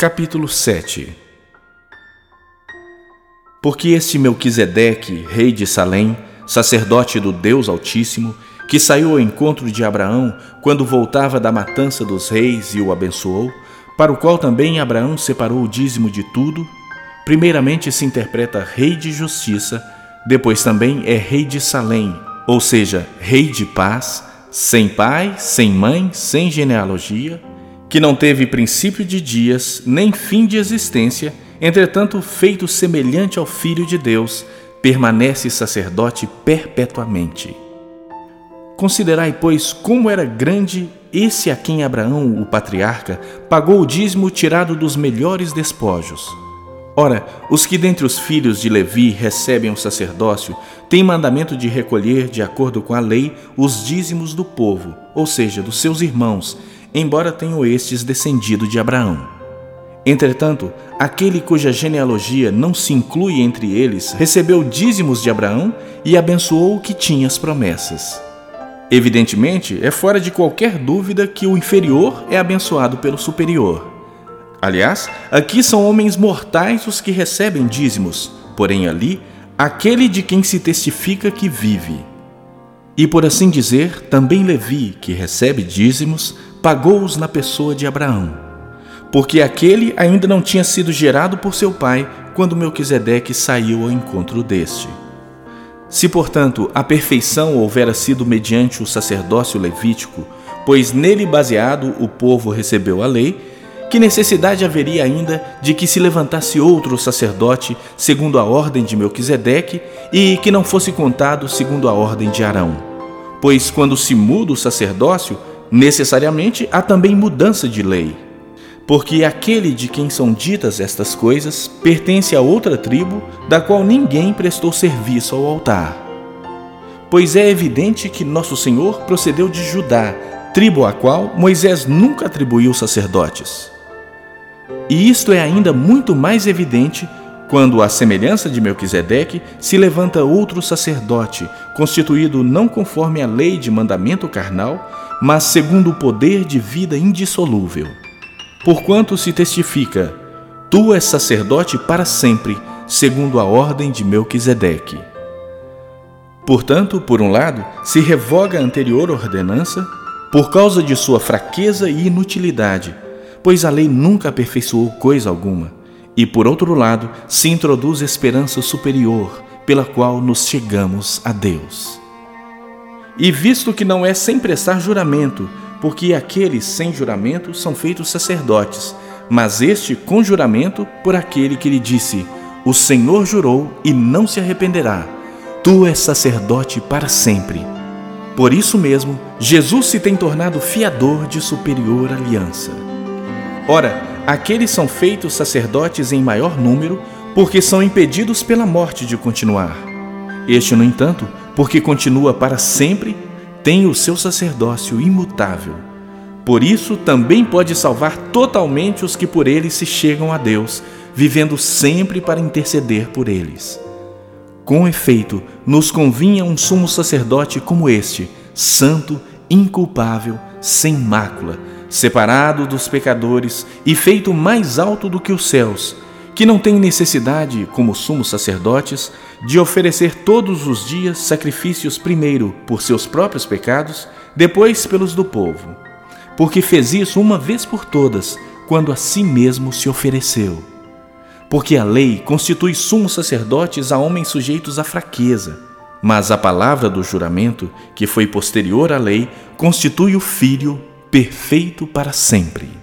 Capítulo 7 Porque este Melquisedeque, rei de Salém, sacerdote do Deus Altíssimo, que saiu ao encontro de Abraão quando voltava da matança dos reis e o abençoou, para o qual também Abraão separou o dízimo de tudo, primeiramente se interpreta rei de justiça, depois também é rei de Salém, ou seja, rei de paz, sem pai, sem mãe, sem genealogia, que não teve princípio de dias, nem fim de existência, entretanto, feito semelhante ao Filho de Deus, permanece sacerdote perpetuamente. Considerai, pois, como era grande esse a quem Abraão, o patriarca, pagou o dízimo tirado dos melhores despojos. Ora, os que dentre os filhos de Levi recebem o sacerdócio têm mandamento de recolher, de acordo com a lei, os dízimos do povo, ou seja, dos seus irmãos, embora tenham estes descendido de Abraão. Entretanto, aquele cuja genealogia não se inclui entre eles recebeu dízimos de Abraão e abençoou o que tinha as promessas. Evidentemente, é fora de qualquer dúvida que o inferior é abençoado pelo superior. Aliás, aqui são homens mortais os que recebem dízimos, porém ali, aquele de quem se testifica que vive. E por assim dizer, também Levi, que recebe dízimos, pagou-os na pessoa de Abraão, porque aquele ainda não tinha sido gerado por seu pai quando Melquisedeque saiu ao encontro deste. Se, portanto, a perfeição houvera sido mediante o sacerdócio levítico, pois nele baseado o povo recebeu a lei, que necessidade haveria ainda de que se levantasse outro sacerdote segundo a ordem de Melquisedeque e que não fosse contado segundo a ordem de Arão? Pois quando se muda o sacerdócio, necessariamente há também mudança de lei. Porque aquele de quem são ditas estas coisas pertence a outra tribo, da qual ninguém prestou serviço ao altar. Pois é evidente que nosso Senhor procedeu de Judá, tribo à qual Moisés nunca atribuiu sacerdotes. E isto é ainda muito mais evidente quando, à semelhança de Melquisedeque, se levanta outro sacerdote, constituído não conforme a lei de mandamento carnal, mas segundo o poder de vida indissolúvel. Porquanto se testifica: Tu és sacerdote para sempre, segundo a ordem de Melquisedeque. Portanto, por um lado, se revoga a anterior ordenança por causa de sua fraqueza e inutilidade, pois a lei nunca aperfeiçoou coisa alguma e, por outro lado, se introduz esperança superior, pela qual nos chegamos a Deus. E visto que não é sem prestar juramento, porque aqueles sem juramento são feitos sacerdotes, mas este com juramento por aquele que lhe disse: O Senhor jurou e não se arrependerá. Tu és sacerdote para sempre. Por isso mesmo, Jesus se tem tornado fiador de superior aliança. Ora, aqueles são feitos sacerdotes em maior número, porque são impedidos pela morte de continuar. Este, no entanto, porque continua para sempre, tem o seu sacerdócio imutável. Por isso, também pode salvar totalmente os que por ele se chegam a Deus, vivendo sempre para interceder por eles. Com efeito, nos convinha um sumo sacerdote como este, santo, inculpável, sem mácula, separado dos pecadores e feito mais alto do que os céus, que não tem necessidade, como sumos sacerdotes, de oferecer todos os dias sacrifícios primeiro por seus próprios pecados, depois pelos do povo, porque fez isso uma vez por todas, quando a si mesmo se ofereceu. Porque a lei constitui sumos sacerdotes a homens sujeitos à fraqueza, mas a palavra do juramento, que foi posterior à lei, constitui o Filho perfeito para sempre.